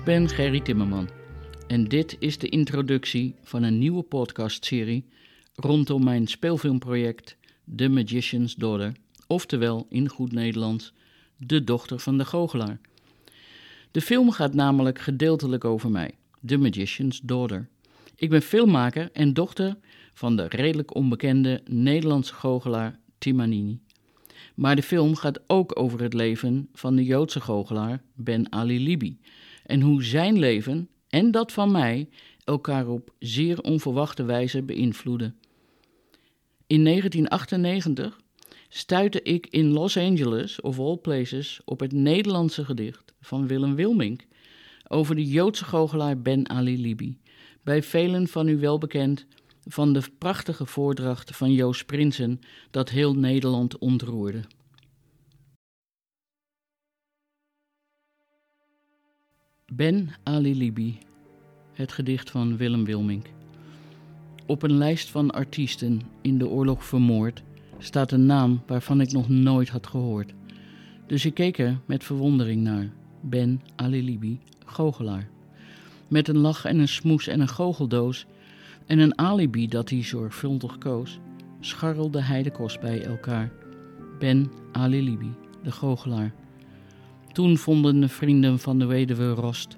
Ik ben Gerry Timmerman en dit is de introductie van een nieuwe podcastserie rondom mijn speelfilmproject The Magician's Daughter, oftewel in goed Nederlands De Dochter van de Goochelaar. De film gaat namelijk gedeeltelijk over mij, The Magician's Daughter. Ik ben filmmaker en dochter van de redelijk onbekende Nederlandse goochelaar Timanini. Maar de film gaat ook over het leven van de Joodse goochelaar Ben Ali Libi en hoe zijn leven en dat van mij elkaar op zeer onverwachte wijze beïnvloeden. In 1998 stuitte ik in Los Angeles, of all places, op het Nederlandse gedicht van Willem Wilmink over de Joodse goochelaar Ben Ali Libi, bij velen van u wel bekend van de prachtige voordracht van Joost Prinsen dat heel Nederland ontroerde. Ben Ali Libi, het gedicht van Willem Wilmink. Op een lijst van artiesten in de oorlog vermoord staat een naam waarvan ik nog nooit had gehoord. Dus ik keek er met verwondering naar. Ben Ali Libi, goochelaar. Met een lach en een smoes en een goocheldoos en een alibi dat hij zorgvuldig koos, scharrelde hij de kost bij elkaar. Ben Ali Libi, de goochelaar. Toen vonden de vrienden van de weduwe Rost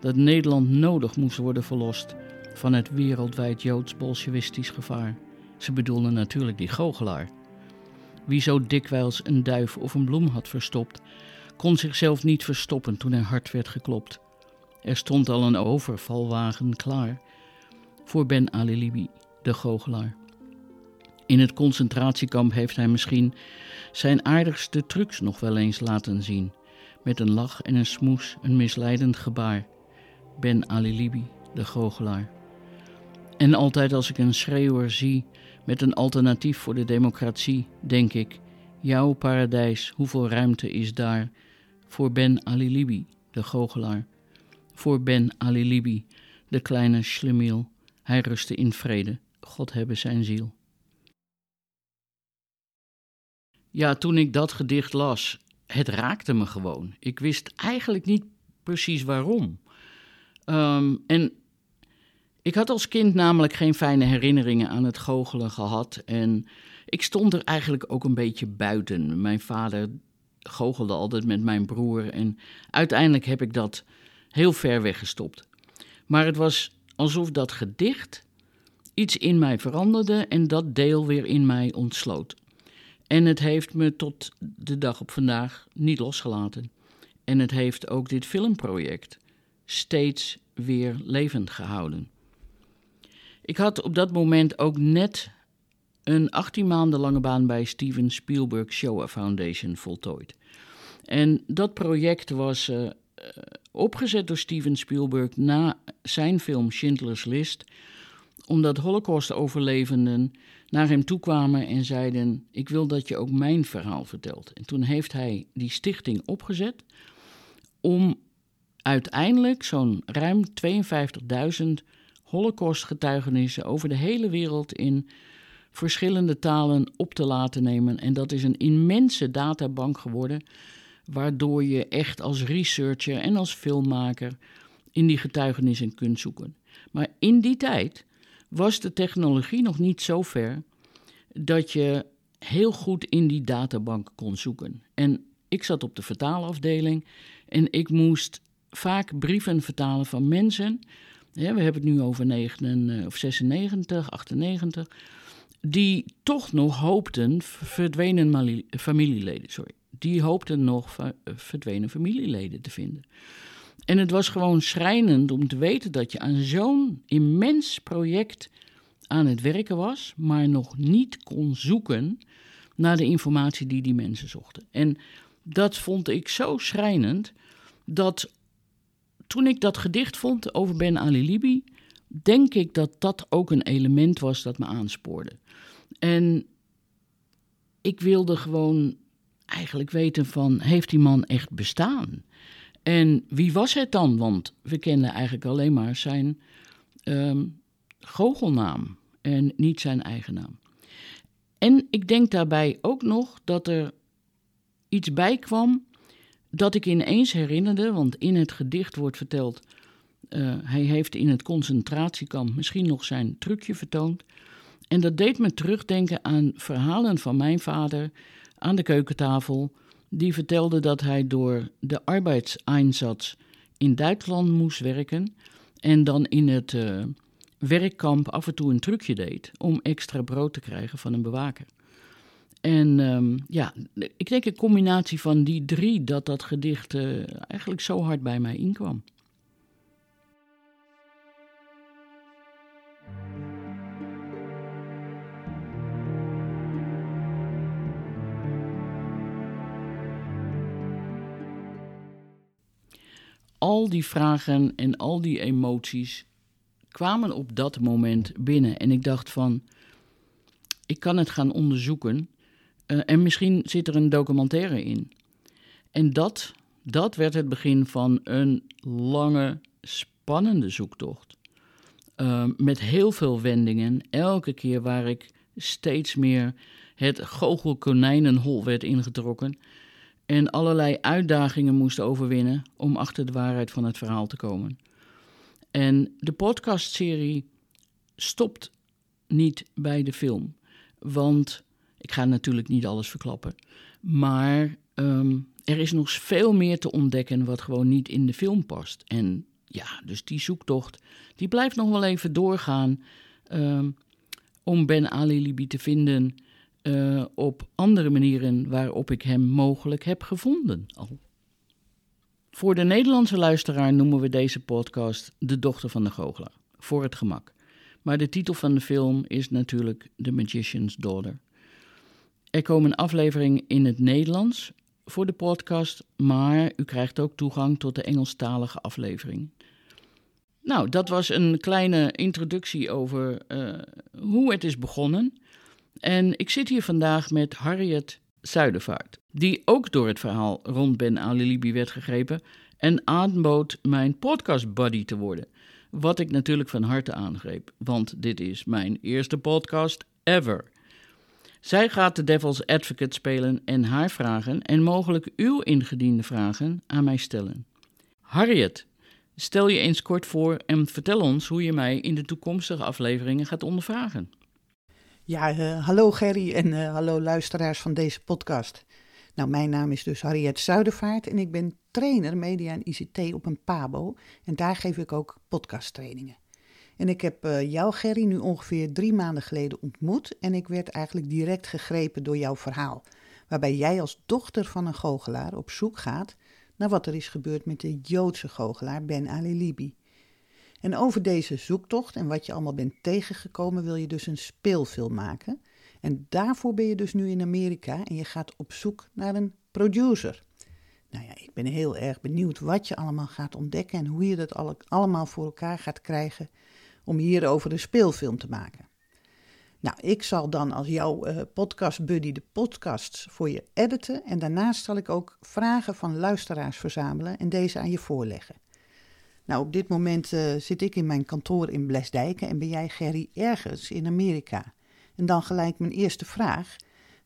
dat Nederland nodig moest worden verlost van het wereldwijd joods-bolsjewistisch gevaar. Ze bedoelden natuurlijk die goochelaar. Wie zo dikwijls een duif of een bloem had verstopt, kon zichzelf niet verstoppen toen er hard werd geklopt. Er stond al een overvalwagen klaar voor Ben Ali Libi, de goochelaar. In het concentratiekamp heeft hij misschien zijn aardigste trucs nog wel eens laten zien met een lach en een smoes, een misleidend gebaar. Ben Ali Libi, de goochelaar. En altijd als ik een schreeuwer zie met een alternatief voor de democratie, denk ik: jouw paradijs, hoeveel ruimte is daar voor Ben Ali Libi, de goochelaar? Voor Ben Ali Libi, de kleine schlemiel. Hij rustte in vrede, God hebben zijn ziel. Ja, toen ik dat gedicht las, het raakte me gewoon. Ik wist eigenlijk niet precies waarom. Ehm, en ik had als kind namelijk geen fijne herinneringen aan het goochelen gehad. En ik stond er eigenlijk ook een beetje buiten. Mijn vader goochelde altijd met mijn broer. En uiteindelijk heb ik dat heel ver weggestopt. Maar het was alsof dat gedicht iets in mij veranderde en dat deel weer in mij ontsloot. En het heeft me tot de dag op vandaag niet losgelaten. En het heeft ook dit filmproject steeds weer levend gehouden. Ik had op dat moment ook net een 18 maanden lange baan bij Steven Spielberg Showa Foundation voltooid. En dat project was uh, opgezet door Steven Spielberg na zijn film Schindler's List, omdat Holocaust-overlevenden naar hem toe kwamen en zeiden: Ik wil dat je ook mijn verhaal vertelt. En toen heeft hij die stichting opgezet om uiteindelijk zo'n ruim 52.000 Holocaust-getuigenissen over de hele wereld in verschillende talen op te laten nemen. En dat is een immense databank geworden, waardoor je echt als researcher en als filmmaker in die getuigenissen kunt zoeken. Maar in die tijd was de technologie nog niet zo ver dat je heel goed in die databank kon zoeken. En ik zat op de vertaalafdeling en ik moest vaak brieven vertalen van mensen. Ja, we hebben het nu over 9, eh, of 96, 98. Die toch nog hoopten verdwenen familieleden. Sorry. Die hoopten nog eh, verdwenen familieleden te vinden. En het was gewoon schrijnend om te weten dat je aan zo'n immens project aan het werken was, maar nog niet kon zoeken naar de informatie die die mensen zochten. En dat vond ik zo schrijnend dat toen ik dat gedicht vond over Ben Ali Libi, denk ik dat dat ook een element was dat me aanspoorde. En ik wilde gewoon eigenlijk weten van, heeft die man echt bestaan? En wie was het dan? Want we kennen eigenlijk alleen maar zijn um, goochelnaam en niet zijn eigen naam. En ik denk daarbij ook nog dat er iets bij kwam dat ik ineens herinnerde, want in het gedicht wordt verteld, uh, hij heeft in het concentratiekamp misschien nog zijn trucje vertoond. En dat deed me terugdenken aan verhalen van mijn vader aan de keukentafel, die vertelde dat hij door de arbeidseinsatz in Duitsland moest werken en dan in het uh, werkkamp af en toe een trucje deed om extra brood te krijgen van een bewaker. En um, ja, ik denk een combinatie van die drie dat dat gedicht uh, eigenlijk zo hard bij mij inkwam. Al die vragen en al die emoties kwamen op dat moment binnen. En ik dacht van, ik kan het gaan onderzoeken. Uh, en misschien zit er een documentaire in. En dat, dat werd het begin van een lange, spannende zoektocht. Uh, met heel veel wendingen. Elke keer waar ik steeds meer het goochelkonijnenhol werd ingetrokken. En allerlei uitdagingen moest overwinnen om achter de waarheid van het verhaal te komen. En de podcastserie stopt niet bij de film. Want ik ga natuurlijk niet alles verklappen. Maar um, er is nog veel meer te ontdekken wat gewoon niet in de film past. En ja, dus die zoektocht die blijft nog wel even doorgaan um, om Ben Ali Libi te vinden uh, op andere manieren waarop ik hem mogelijk heb gevonden al. Voor de Nederlandse luisteraar noemen we deze podcast De Dochter van de Goochelaar, voor het gemak. Maar de titel van de film is natuurlijk The Magician's Daughter. Er komen afleveringen in het Nederlands voor de podcast, maar u krijgt ook toegang tot de Engelstalige aflevering. Nou, dat was een kleine introductie over uh, hoe het is begonnen. En ik zit hier vandaag met Harriet Zuidervaart, die ook door het verhaal rond Ben Ali Libi werd gegrepen en aanbood mijn podcast buddy te worden. Wat ik natuurlijk van harte aangreep, want dit is mijn eerste podcast ever. Zij gaat de Devil's Advocate spelen en haar vragen en mogelijk uw ingediende vragen aan mij stellen. Harriet, stel je eens kort voor en vertel ons hoe je mij in de toekomstige afleveringen gaat ondervragen. Ja, uh, hallo Gerry en uh, hallo luisteraars van deze podcast. Nou, mijn naam is dus Harriet Zuidervaart en ik ben trainer media en ICT op een PABO. En daar geef ik ook podcasttrainingen. En ik heb uh, jou, Gerry, nu ongeveer drie maanden geleden ontmoet. En ik werd eigenlijk direct gegrepen door jouw verhaal. Waarbij jij als dochter van een goochelaar op zoek gaat naar wat er is gebeurd met de Joodse goochelaar Ben Ali Libi. En over deze zoektocht en wat je allemaal bent tegengekomen, wil je dus een speelfilm maken. En daarvoor ben je dus nu in Amerika en je gaat op zoek naar een producer. Nou ja, ik ben heel erg benieuwd wat je allemaal gaat ontdekken en hoe je dat allemaal voor elkaar gaat krijgen om hierover een speelfilm te maken. Nou, ik zal dan als jouw uh, podcast buddy de podcasts voor je editen en daarnaast zal ik ook vragen van luisteraars verzamelen en deze aan je voorleggen. Nou, op dit moment uh, zit ik in mijn kantoor in Blesdijken en ben jij Gerry ergens in Amerika. En dan gelijk mijn eerste vraag.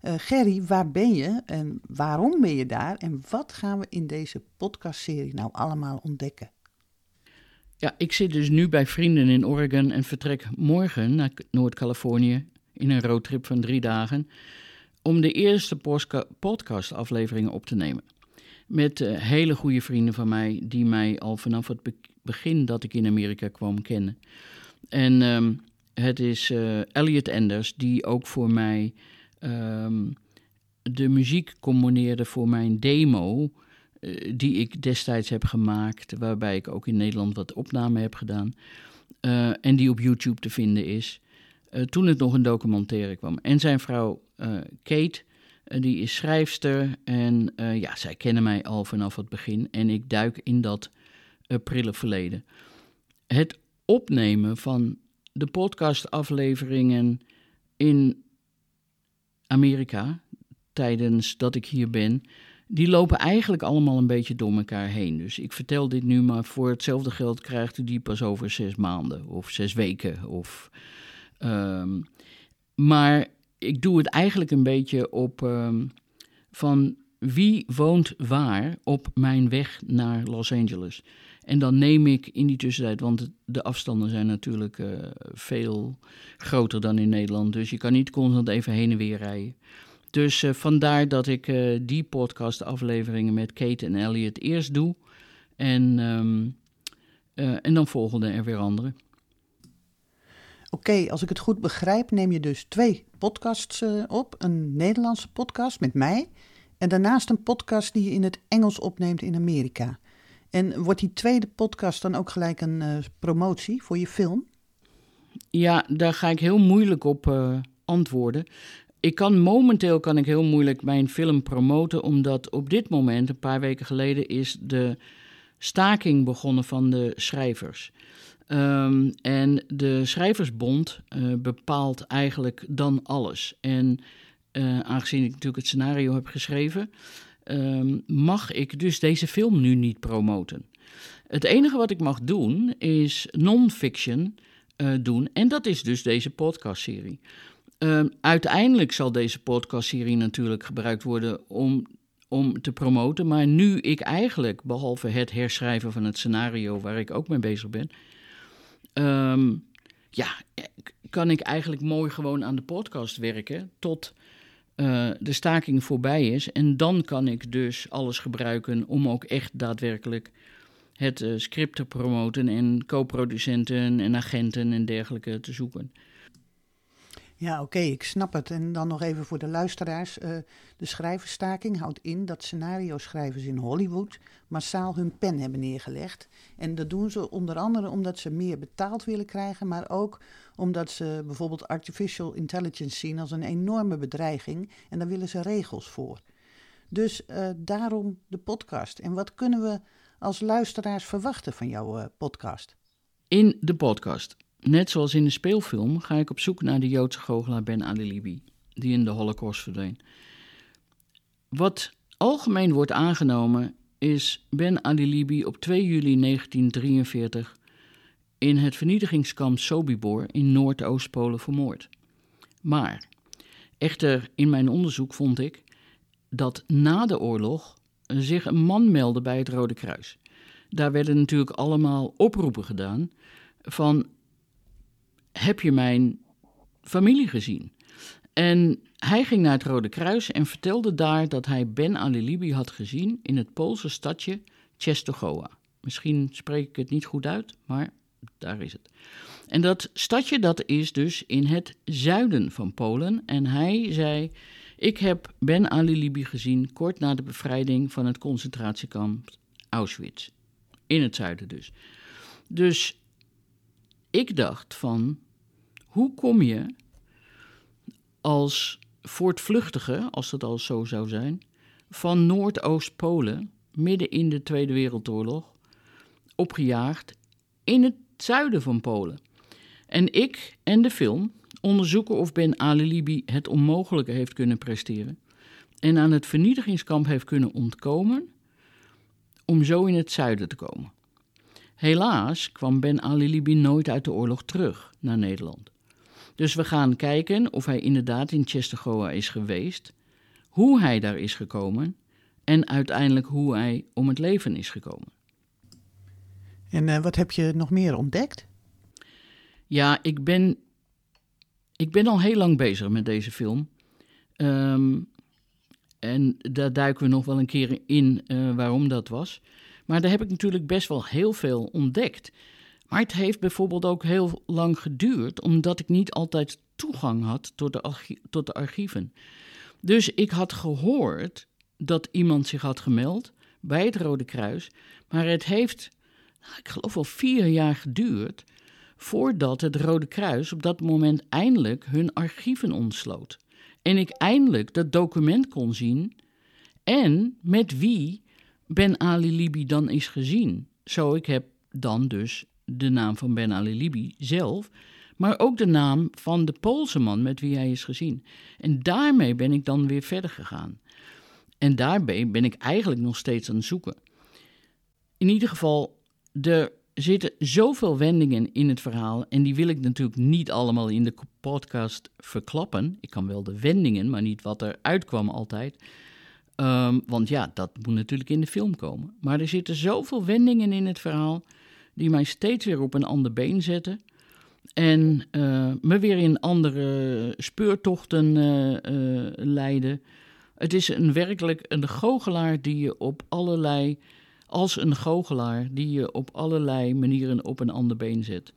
Uh, Gerry, waar ben je en waarom ben je daar en wat gaan we in deze podcastserie nou allemaal ontdekken? Ja, ik zit dus nu bij vrienden in Oregon en vertrek morgen naar Noord-Californië in een roadtrip van drie dagen om de eerste podcastafleveringen op te nemen. Met uh, hele goede vrienden van mij die mij al vanaf het begin dat ik in Amerika kwam kennen. En um, het is uh, Elliot Enders die ook voor mij um, de muziek componeerde voor mijn demo. Uh, die ik destijds heb gemaakt, waarbij ik ook in Nederland wat opnamen heb gedaan. En die op YouTube te vinden is. toen het nog een documentaire kwam. En zijn vrouw Kate, die is schrijfster. En ja, zij kennen mij al vanaf het begin. En ik duik in dat prille verleden. Het opnemen van de podcastafleveringen in Amerika, tijdens dat ik hier ben, die lopen eigenlijk allemaal een beetje door elkaar heen. Dus ik vertel dit nu, maar voor hetzelfde geld krijgt u die pas over zes maanden of zes weken. Of, um, maar ik doe het eigenlijk een beetje op um, van wie woont waar op mijn weg naar Los Angeles. En dan neem ik in die tussentijd, want de afstanden zijn natuurlijk uh, veel groter dan in Nederland. Dus je kan niet constant even heen en weer rijden. Dus uh, vandaar dat ik uh, die podcastafleveringen met Kate en Elliot eerst doe. En, um, en dan volgende er weer andere. Oké, als ik het goed begrijp, neem je dus twee podcasts op. Een Nederlandse podcast met mij. En daarnaast een podcast die je in het Engels opneemt in Amerika. En wordt die tweede podcast dan ook gelijk een uh, promotie voor je film? Ja, daar ga ik heel moeilijk op uh, antwoorden. Ik kan momenteel kan ik heel moeilijk mijn film promoten, omdat op dit moment, een paar weken geleden, is de staking begonnen van de schrijvers. Um, en de Schrijversbond uh, bepaalt eigenlijk dan alles. En aangezien ik natuurlijk het scenario heb geschreven, um, mag ik dus deze film nu niet promoten. Het enige wat ik mag doen is non-fiction uh, doen. En dat is dus deze podcastserie. Uh, uiteindelijk zal deze podcastserie natuurlijk gebruikt worden om, om te promoten. Maar nu ik eigenlijk, behalve het herschrijven van het scenario waar ik ook mee bezig ben. Um, ja, kan ik eigenlijk mooi gewoon aan de podcast werken. Tot uh, de staking voorbij is. En dan kan ik dus alles gebruiken om ook echt daadwerkelijk het uh, script te promoten en co-producenten en agenten en dergelijke te zoeken. Ja, oké, ik snap het. En dan nog even voor de luisteraars. Uh, de schrijversstaking houdt in dat scenario-schrijvers in Hollywood massaal hun pen hebben neergelegd. En dat doen ze onder andere omdat ze meer betaald willen krijgen, maar ook omdat ze bijvoorbeeld artificial intelligence zien als een enorme bedreiging. En daar willen ze regels voor. Dus uh, daarom de podcast. En wat kunnen we als luisteraars verwachten van jouw uh, podcast? In de podcast Net zoals in de speelfilm ga ik op zoek naar de Joodse goochelaar Ben Ali Libi, die in de Holocaust verdween. Wat algemeen wordt aangenomen is Ben Ali Libi op 2 juli 1943 in het vernietigingskamp Sobibor in Noordoost-Polen vermoord. Maar, echter in mijn onderzoek vond ik dat na de oorlog zich een man meldde bij het Rode Kruis. Daar werden natuurlijk allemaal oproepen gedaan van heb je mijn familie gezien? En hij ging naar het Rode Kruis en vertelde daar dat hij Ben Ali Libi had gezien in het Poolse stadje Czestochowa. Misschien spreek ik het niet goed uit, maar daar is het. En dat stadje dat is dus in het zuiden van Polen. En hij zei: Ik heb Ben Ali Libi gezien kort na de bevrijding van het concentratiekamp Auschwitz. In het zuiden dus. Dus ik dacht van, hoe kom je als voortvluchtige, als dat al zo zou zijn, van Noordoost-Polen, midden in de Tweede Wereldoorlog, opgejaagd in het zuiden van Polen? En ik en de film onderzoeken of Ben Ali Libi het onmogelijke heeft kunnen presteren en aan het vernietigingskamp heeft kunnen ontkomen om zo in het zuiden te komen. Helaas kwam Ben Ali Libi nooit uit de oorlog terug naar Nederland. Dus we gaan kijken of hij inderdaad in Czestochowa is geweest, hoe hij daar is gekomen en uiteindelijk hoe hij om het leven is gekomen. En uh, wat heb je nog meer ontdekt? Ja, ik ben, ik ben al heel lang bezig met deze film. Um, en daar duiken we nog wel een keer in uh, waarom dat was. Maar daar heb ik natuurlijk best wel heel veel ontdekt. Maar het heeft bijvoorbeeld ook heel lang geduurd, omdat ik niet altijd toegang had tot de, tot de archieven. Dus ik had gehoord dat iemand zich had gemeld bij het Rode Kruis, maar het heeft, nou, ik geloof wel vier jaar geduurd voordat het Rode Kruis op dat moment eindelijk hun archieven ontsloot. En ik eindelijk dat document kon zien en met wie Ben Ali Libi dan is gezien. Zo, ik heb dan dus de naam van Ben Ali Libi zelf, maar ook de naam van de Poolse man met wie hij is gezien. En daarmee ben ik dan weer verder gegaan. En daarbij ben ik eigenlijk nog steeds aan het zoeken. In ieder geval, er zitten zoveel wendingen in het verhaal. En die wil ik natuurlijk niet allemaal in de podcast verklappen. Ik kan wel de wendingen, maar niet wat er uitkwam altijd. Ehm, want ja, dat moet natuurlijk in de film komen. Maar er zitten zoveel wendingen in het verhaal die mij steeds weer op een ander been zetten. En uh, me weer in andere speurtochten uh, leiden. Het is een werkelijk een goochelaar die je op allerlei, als een goochelaar, die je op allerlei manieren op een ander been zet.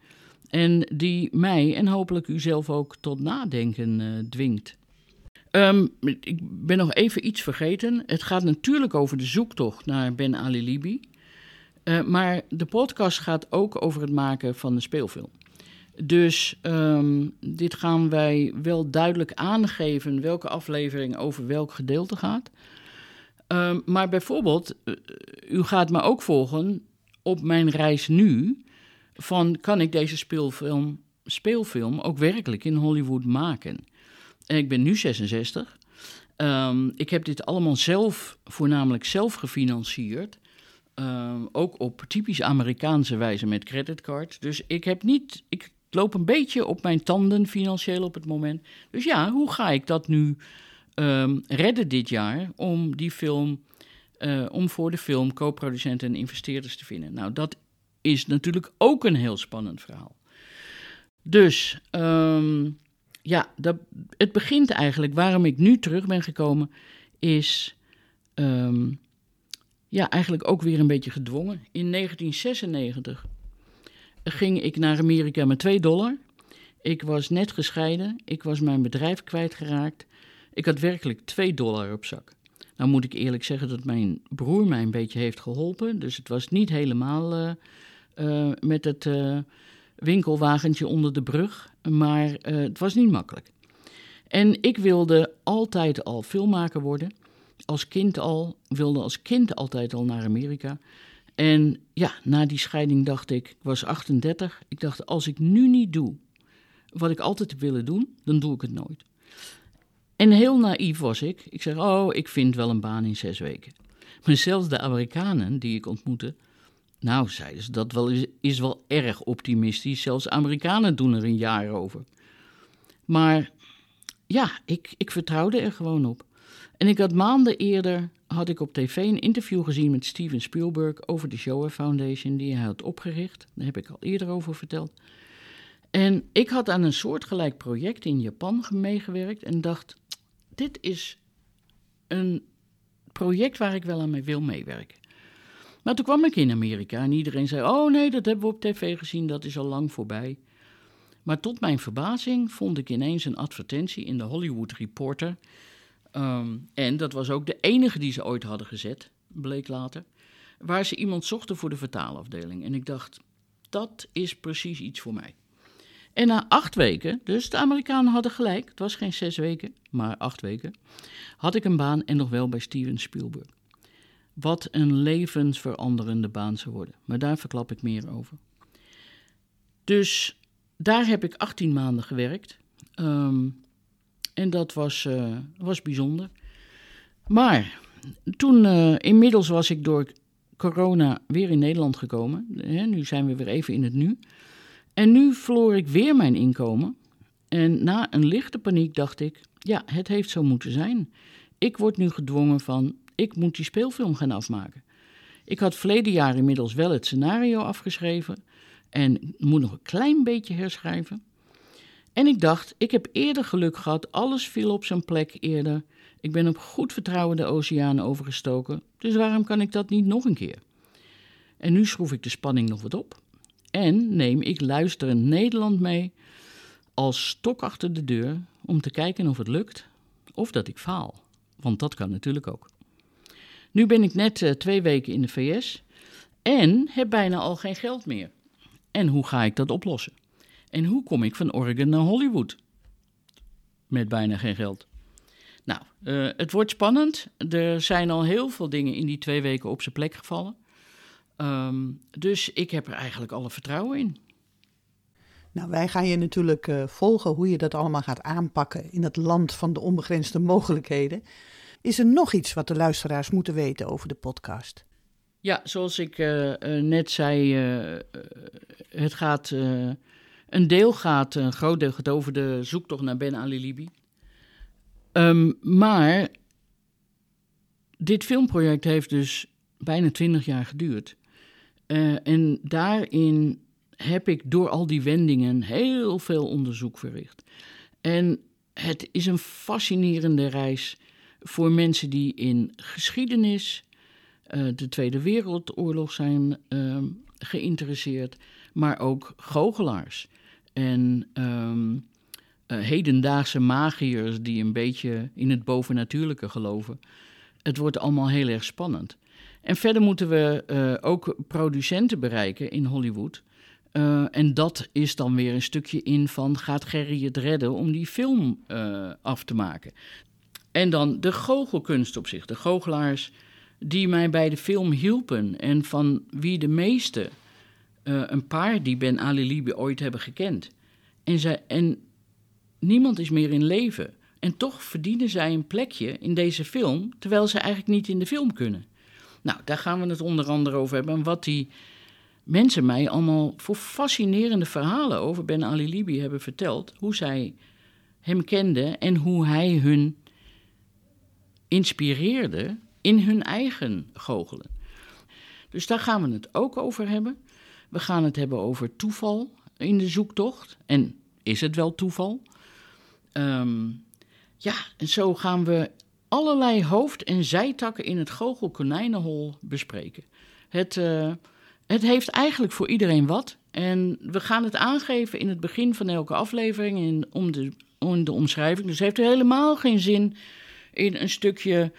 En die mij en hopelijk u zelf ook tot nadenken dwingt. Um, ik ben nog even iets vergeten. Het gaat natuurlijk over de zoektocht naar Ben Ali Libi. Uh, maar de podcast gaat ook over het maken van de speelfilm. Dus um, dit gaan wij wel duidelijk aangeven welke aflevering over welk gedeelte gaat. Um, maar bijvoorbeeld, uh, u gaat me ook volgen op mijn reis nu. Van kan ik deze speelfilm, speelfilm ook werkelijk in Hollywood maken? En ik ben nu 66. Um, ik heb dit allemaal zelf, voornamelijk zelf gefinancierd. Um, ook op typisch Amerikaanse wijze met creditcards. Dus ik heb niet. Ik loop een beetje op mijn tanden financieel op het moment. Dus ja, hoe ga ik dat nu um, redden dit jaar om die film. Uh, om voor de film co-producenten en investeerders te vinden? Nou, dat is natuurlijk ook een heel spannend verhaal. Dus ja, dat, het begint eigenlijk, waarom ik nu terug ben gekomen, is um, ja, eigenlijk ook weer een beetje gedwongen. In 1996 ging ik naar Amerika met 2 dollar. Ik was net gescheiden, ik was mijn bedrijf kwijtgeraakt. Ik had werkelijk 2 dollar op zak. Nou moet ik eerlijk zeggen dat mijn broer mij een beetje heeft geholpen. Dus het was niet helemaal uh, uh, met het uh, winkelwagentje onder de brug. Maar uh, het was niet makkelijk. En ik wilde altijd al filmmaker worden. Als kind al, wilde als kind altijd al naar Amerika. En ja, na die scheiding dacht ik, ik was 38. Ik dacht, als ik nu niet doe wat ik altijd heb willen doen, dan doe ik het nooit. En heel naïef was ik. Ik zeg, oh, ik vind wel een baan in zes weken. Maar zelfs de Amerikanen die ik ontmoette, nou, zeiden ze, dat wel is, wel erg optimistisch. Zelfs Amerikanen doen er een jaar over. Maar ja, ik, ik vertrouwde er gewoon op. En ik had maanden eerder had ik op tv een interview gezien met Steven Spielberg over de Shoah Foundation die hij had opgericht. Daar heb ik al eerder over verteld. En ik had aan een soortgelijk project in Japan meegewerkt en dacht: dit is een project waar ik wel aan mee wil meewerken. Maar toen kwam ik in Amerika en iedereen zei: Oh nee, dat hebben we op tv gezien, dat is al lang voorbij. Maar tot mijn verbazing vond ik ineens een advertentie in de Hollywood Reporter. Um, en dat was ook de enige die ze ooit hadden gezet, bleek later. Waar ze iemand zochten voor de vertaalafdeling. En ik dacht: dat is precies iets voor mij. En na acht weken, dus de Amerikanen hadden gelijk, het was geen zes weken, maar acht weken, had ik een baan en nog wel bij Steven Spielberg. Wat een levensveranderende baan zou worden. Maar daar verklap ik meer over. Dus daar heb ik 18 maanden gewerkt. Um, en dat was, uh, was bijzonder. Maar toen, uh, inmiddels was ik door corona weer in Nederland gekomen. Nu zijn we weer even in het nu. En nu verloor ik weer mijn inkomen. En na een lichte paniek dacht ik: ja, het heeft zo moeten zijn. Ik word nu gedwongen van ik moet die speelfilm gaan afmaken. Ik had verleden jaar inmiddels wel het scenario afgeschreven en moet nog een klein beetje herschrijven. En ik dacht, ik heb eerder geluk gehad, alles viel op zijn plek eerder. Ik ben op goed vertrouwen de oceaan overgestoken, dus waarom kan ik dat niet nog een keer? En nu schroef ik de spanning nog wat op en neem ik luisterend Nederland mee als stok achter de deur om te kijken of het lukt of dat ik faal. Want dat kan natuurlijk ook. Nu ben ik net uh, twee weken in de VS en heb bijna al geen geld meer. En hoe ga ik dat oplossen? En hoe kom ik van Oregon naar Hollywood? Met bijna geen geld. Nou, uh, het wordt spannend. Er zijn al heel veel dingen in die twee weken op zijn plek gevallen. Um, dus ik heb er eigenlijk alle vertrouwen in. Nou, wij gaan je natuurlijk uh, volgen hoe je dat allemaal gaat aanpakken in het land van de onbegrensde mogelijkheden. Is er nog iets wat de luisteraars moeten weten over de podcast? Ja, zoals ik uh, uh, net zei, uh, het gaat, een deel gaat, een groot deel gaat over de zoektocht naar Ben Ali Libi. Um, maar dit filmproject heeft dus bijna twintig jaar geduurd. En daarin heb ik door al die wendingen heel veel onderzoek verricht. En het is een fascinerende reis voor mensen die in geschiedenis, uh, de Tweede Wereldoorlog zijn uh, geïnteresseerd, maar ook goochelaars en um, uh, hedendaagse magiërs die een beetje in het bovennatuurlijke geloven. Het wordt allemaal heel erg spannend. En verder moeten we uh, ook producenten bereiken in Hollywood. En dat is dan weer een stukje in van gaat Gerry het redden om die film af te maken. En dan de goochelkunst op zich, de goochelaars die mij bij de film hielpen en van wie de meeste uh, een paar die Ben Ali Libi ooit hebben gekend. En, zij, en niemand is meer in leven. En toch verdienen zij een plekje in deze film, terwijl ze eigenlijk niet in de film kunnen. Nou, daar gaan we het onder andere over hebben. En wat die mensen mij allemaal voor fascinerende verhalen over Ben Ali Libi hebben verteld. Hoe zij hem kenden en hoe hij hun inspireerde in hun eigen goochelen. Dus daar gaan we het ook over hebben. We gaan het hebben over toeval in de zoektocht. En is het wel toeval? Um, ja, en zo gaan we allerlei hoofd- en zijtakken in het goochelkonijnenhol bespreken. Het, uh, het heeft eigenlijk voor iedereen wat. En we gaan het aangeven in het begin van elke aflevering in, om, de, om de omschrijving. Dus heeft helemaal geen zin in een stukje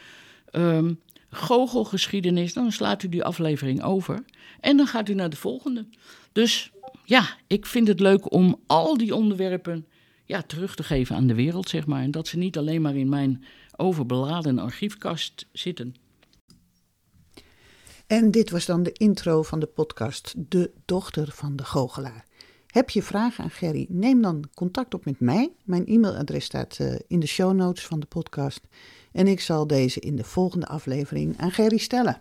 um, goochelgeschiedenis. Dan slaat u die aflevering over. En dan gaat u naar de volgende. Dus ja, ik vind het leuk om al die onderwerpen ja, terug te geven aan de wereld, zeg maar. En dat ze niet alleen maar in mijn overbeladen archiefkast zitten. En dit was dan de intro van de podcast De Dochter van de Goochelaar. Heb je vragen aan Gerry? Neem dan contact op met mij. Mijn e-mailadres staat uh, in de show notes van de podcast. En ik zal deze in de volgende aflevering aan Gerry stellen.